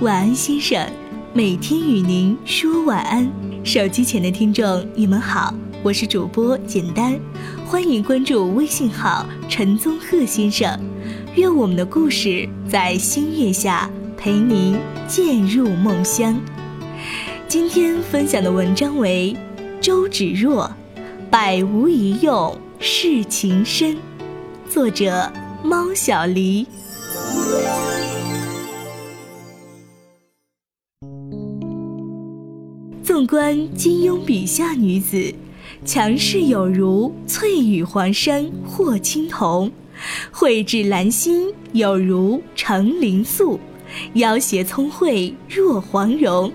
晚安，先生。每天与您说晚安。手机前的听众，你们好，我是主播简单，欢迎关注微信号陈宗鹤先生。愿我们的故事在星月下陪您渐入梦乡。今天分享的文章为周芷若，百无一用是情深，作者猫小黎。观金庸笔下女子，强势有如翠羽黄山霍青桐，蕙质兰心有如程灵素，妖邪聪慧若黄蓉，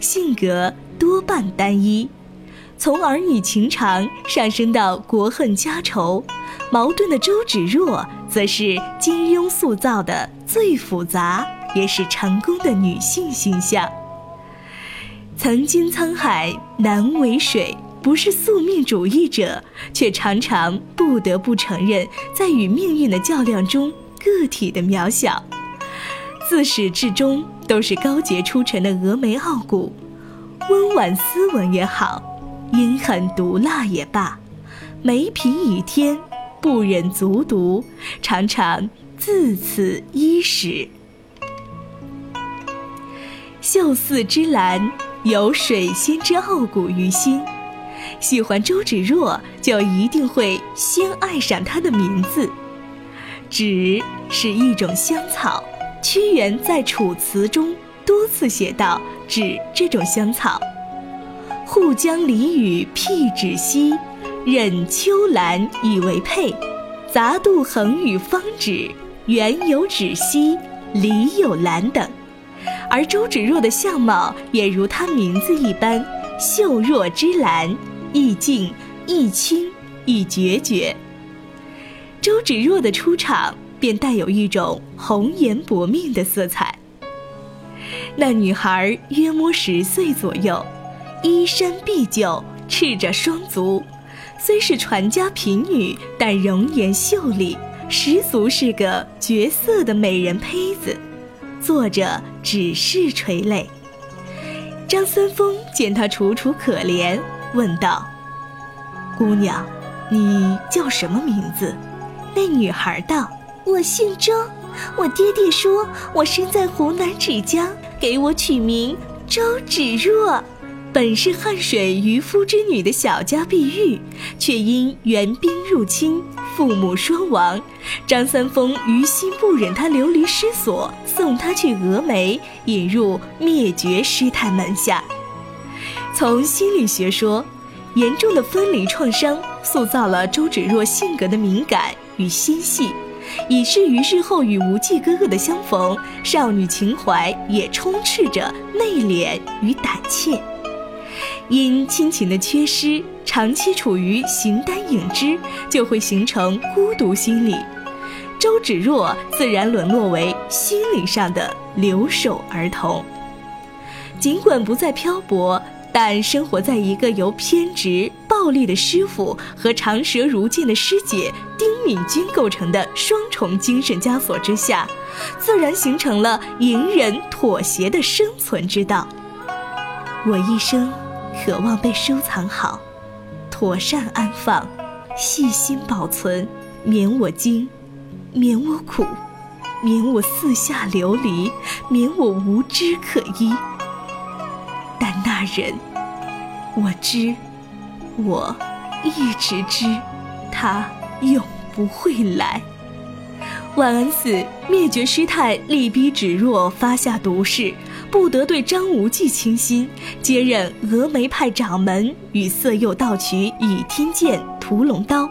性格多半单一。从儿女情长上升到国恨家仇，矛盾的周芷若，则是金庸塑造的最复杂也是成功的女性形象。曾经沧海难为水，不是宿命主义者，却常常不得不承认，在与命运的较量中，个体的渺小。自始至终都是高洁出尘的峨眉傲骨，温婉斯文也好，阴狠毒辣也罢，梅品倚天，不忍卒读，常常自此伊始。秀色之兰。有水仙之傲骨于心，喜欢周芷若就一定会先爱上她的名字。芷是一种香草，屈原在《楚辞》中多次写到芷这种香草：“护江离屿辟芷兮，忍秋兰以为佩。杂渡横与方芷，原有芷兮，里有兰等。”而周芷若的相貌也如她名字一般，秀若之兰，意静亦清亦决绝。周芷若的出场便带有一种红颜薄命的色彩。那女孩约摸十岁左右，衣衫敝旧，赤着双足，虽是传家贫女，但容颜秀丽，十足是个绝色的美人胚子。作者只是垂泪。张三丰见他楚楚可怜，问道：“姑娘，你叫什么名字？”那女孩道：“我姓周，我爹爹说我生在湖南芷江，给我取名周芷若。”本是汉水渔夫之女的小家碧玉，却因援兵入侵，父母双亡。张三丰于心不忍她流离失所，送她去峨眉，引入灭绝师太门下。从心理学说，严重的分离创伤塑造了周芷若性格的敏感与心细，以至于日后与无忌哥哥的相逢，少女情怀也充斥着内敛与胆怯。因亲情的缺失，长期处于形单影只，就会形成孤独心理。周芷若自然沦落为心理上的留守儿童。尽管不再漂泊，但生活在一个由偏执、暴力的师傅和长舌如剑的师姐丁敏君构成的双重精神枷锁之下，自然形成了隐忍妥协的生存之道。我一生。渴望被收藏好，妥善安放，细心保存，免我惊，免我苦，免我四下流离，免我无枝可依。但那人，我知，我一直知，他永不会来。万安寺灭绝师太力逼芷若发下毒誓。不得对张无忌倾心，接任峨眉派掌门，与色诱盗取倚天剑、屠龙刀，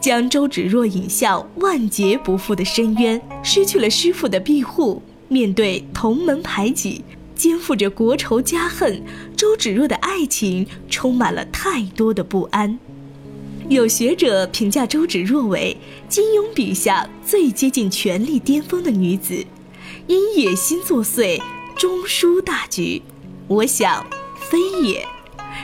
将周芷若引向万劫不复的深渊。失去了师傅的庇护，面对同门排挤，肩负着国仇家恨，周芷若的爱情充满了太多的不安。有学者评价周芷若为金庸笔下最接近权力巅峰的女子，因野心作祟。中枢大局，我想，非也。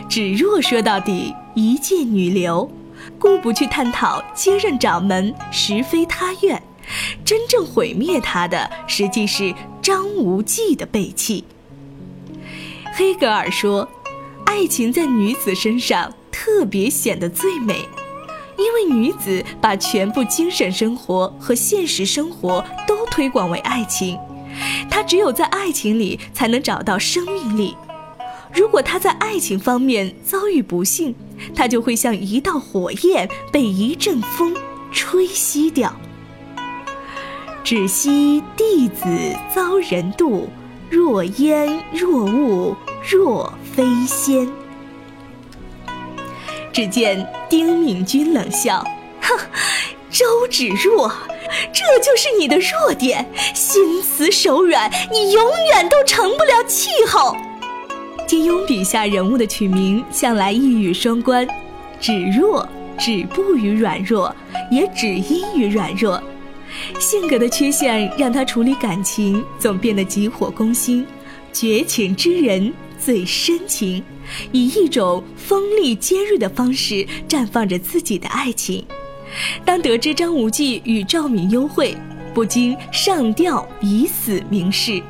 芷若说到底一介女流，故不去探讨接任掌门实非她愿。真正毁灭她的，实际是张无忌的背弃。黑格尔说，爱情在女子身上特别显得最美，因为女子把全部精神生活和现实生活都推广为爱情，他只有在爱情里才能找到生命力。如果他在爱情方面遭遇不幸，他就会像一道火焰被一阵风吹熄掉。只惜弟子遭人妒，若烟若雾若飞仙。只见丁敏君冷笑：“哼，周芷若，这就是你的弱点，心慈手软，你永远都成不了气候。”金庸笔下人物的取名向来一语双关，芷若止步于软弱，也只因于软弱。性格的缺陷让他处理感情总变得急火攻心，绝情之人最深情，以一种锋利尖锐的方式绽放着自己的爱情。当得知张无忌与赵敏幽会，不禁上吊以死明示，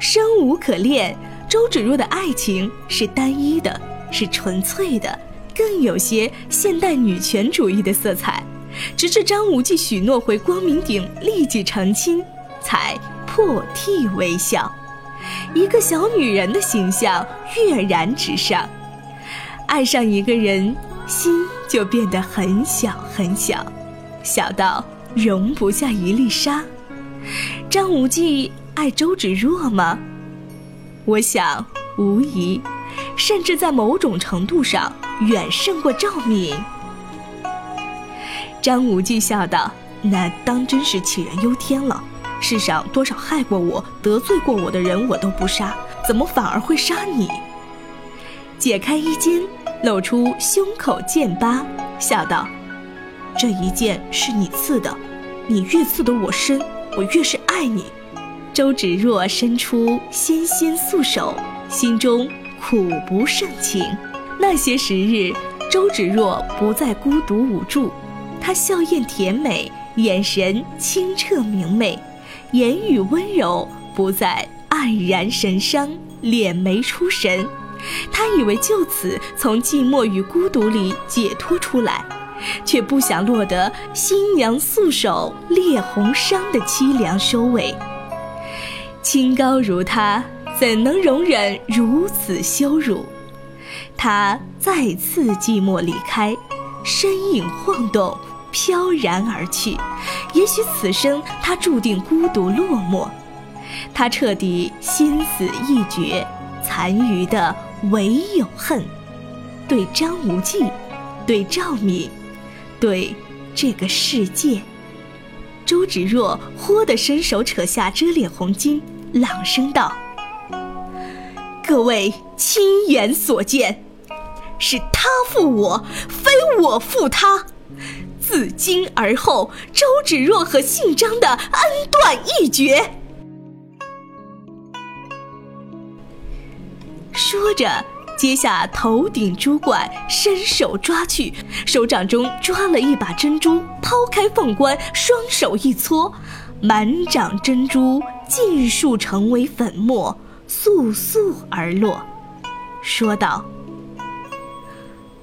生无可恋。周芷若的爱情是单一的，是纯粹的，更有些现代女权主义的色彩。直至张无忌许诺回光明顶立即成亲，才破涕为笑。一个小女人的形象跃然纸上，爱上一个人，心就变得很小很小，小到容不下一粒沙。张无忌爱周芷若吗？我想无疑，甚至在某种程度上远胜过赵敏。张无忌笑道：“那当真是杞人忧天了。世上多少害过我、得罪过我的人，我都不杀，怎么反而会杀你？”解开衣襟，露出胸口剑疤，笑道：“这一剑是你刺的，你越刺得我深，我越是爱你。”周芷若伸出纤纤素手，心中苦不胜情。那些时日，周芷若不再孤独无助。她笑靥甜美，眼神清澈明媚，言语温柔，不再黯然神伤，敛眉出神。他以为就此从寂寞与孤独里解脱出来，却不想落得新娘素手裂红伤的凄凉收尾。清高如他，怎能容忍如此羞辱？他再次寂寞离开，身影晃动。飘然而去，也许此生他注定孤独落寞，他彻底心死意绝，残余的唯有恨，对张无忌，对赵敏，对这个世界。周芷若豁的伸手扯下遮脸红巾，朗声道：“各位亲眼所见，是他负我，非我负他。”自今而后，周芷若和姓张的恩断义绝。说着，接下头顶珠冠，伸手抓去，手掌中抓了一把珍珠，抛开凤冠，双手一搓，满掌珍珠尽数成为粉末，簌簌而落，说道：“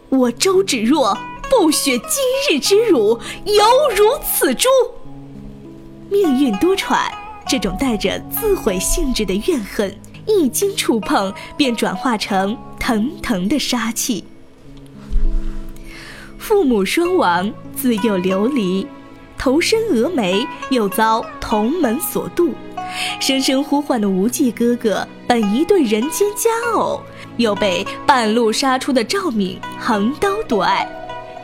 我周芷若。”不雪今日之辱，犹如此珠。命运多舛，这种带着自毁性质的怨恨，一经触碰，便转化成腾腾的杀气。父母双亡，自幼流离，投身峨眉，又遭同门所妒，声声呼唤的无忌哥哥，本一对人间佳偶，又被半路杀出的赵敏横刀夺爱。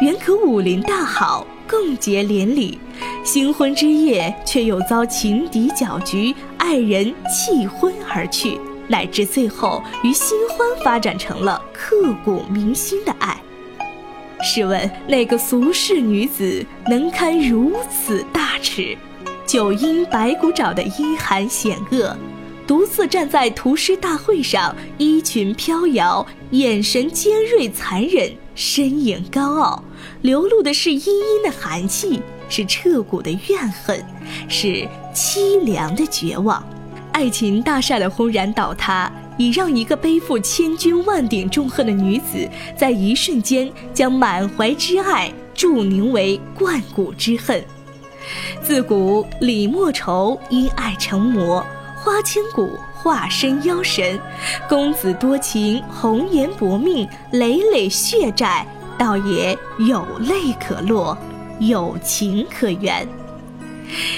原可武林大好，共结连理，新婚之夜却又遭情敌搅局，爱人弃婚而去，乃至最后与新欢发展成了刻骨铭心的爱。试问哪个俗世女子能堪如此大耻？九阴白骨爪的阴寒险恶，独自站在屠尸大会上，衣裙飘摇，眼神尖锐残忍。身影高傲，流露的是阴阴的寒气，是彻骨的怨恨，是凄凉的绝望。爱情大厦的轰然倒塌，已让一个背负千钧万顶重荷的女子，在一瞬间将满怀之爱铸凝为贯骨之恨。自古李莫愁因爱成魔，花千骨化身妖神，公子多情红颜薄命，累累血债，倒也有泪可落，有情可原。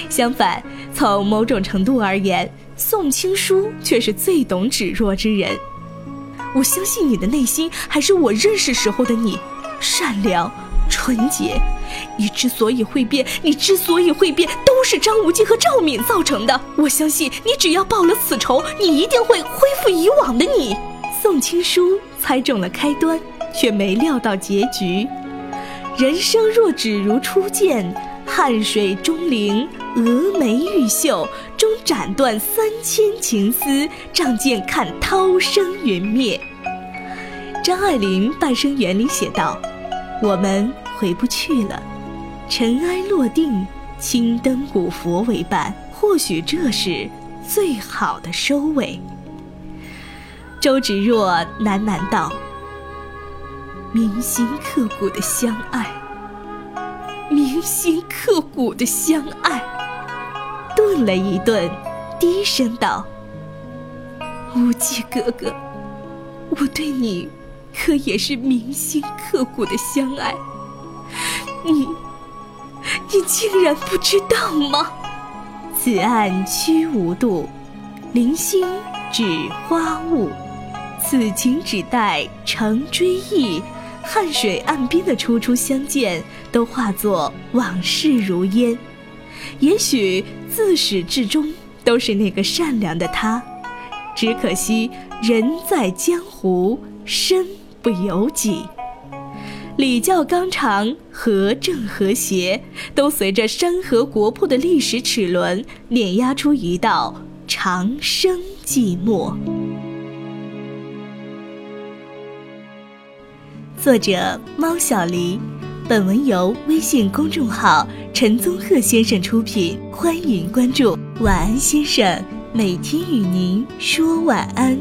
相反，从某种程度而言，宋青书却是最懂芷若之人。我相信你的内心还是我认识时候的你，善良、纯洁。你之所以会变，你之所以会变，都是张无忌和赵敏造成的。我相信你只要报了此仇，你一定会恢复以往的你。宋青书猜中了开端，却没料到结局。人生若只如初见。汉水钟灵，峨眉玉秀，终斩断三千情丝，仗剑看涛声云灭。张爱玲《半生缘》里写道：“我们回不去了，尘埃落定，青灯古佛为伴，或许这是最好的收尾。”周芷若喃喃道：“铭心刻骨的相爱。”铭心刻骨的相爱，顿了一顿，低声道：“无忌哥哥，我对你可也是铭心刻骨的相爱。你，你竟然不知道吗？此岸虚无度，零星指花雾。此情只待成追忆。”汉水岸边的初初相见，都化作往事如烟。也许自始至终都是那个善良的他，只可惜人在江湖，身不由己。礼教纲常，和正和谐，都随着山河国破的历史齿轮碾压出一道长生寂寞。作者猫小黎，本文由微信公众号陈宗鹤先生出品，欢迎关注。晚安，先生，每天与您说晚安。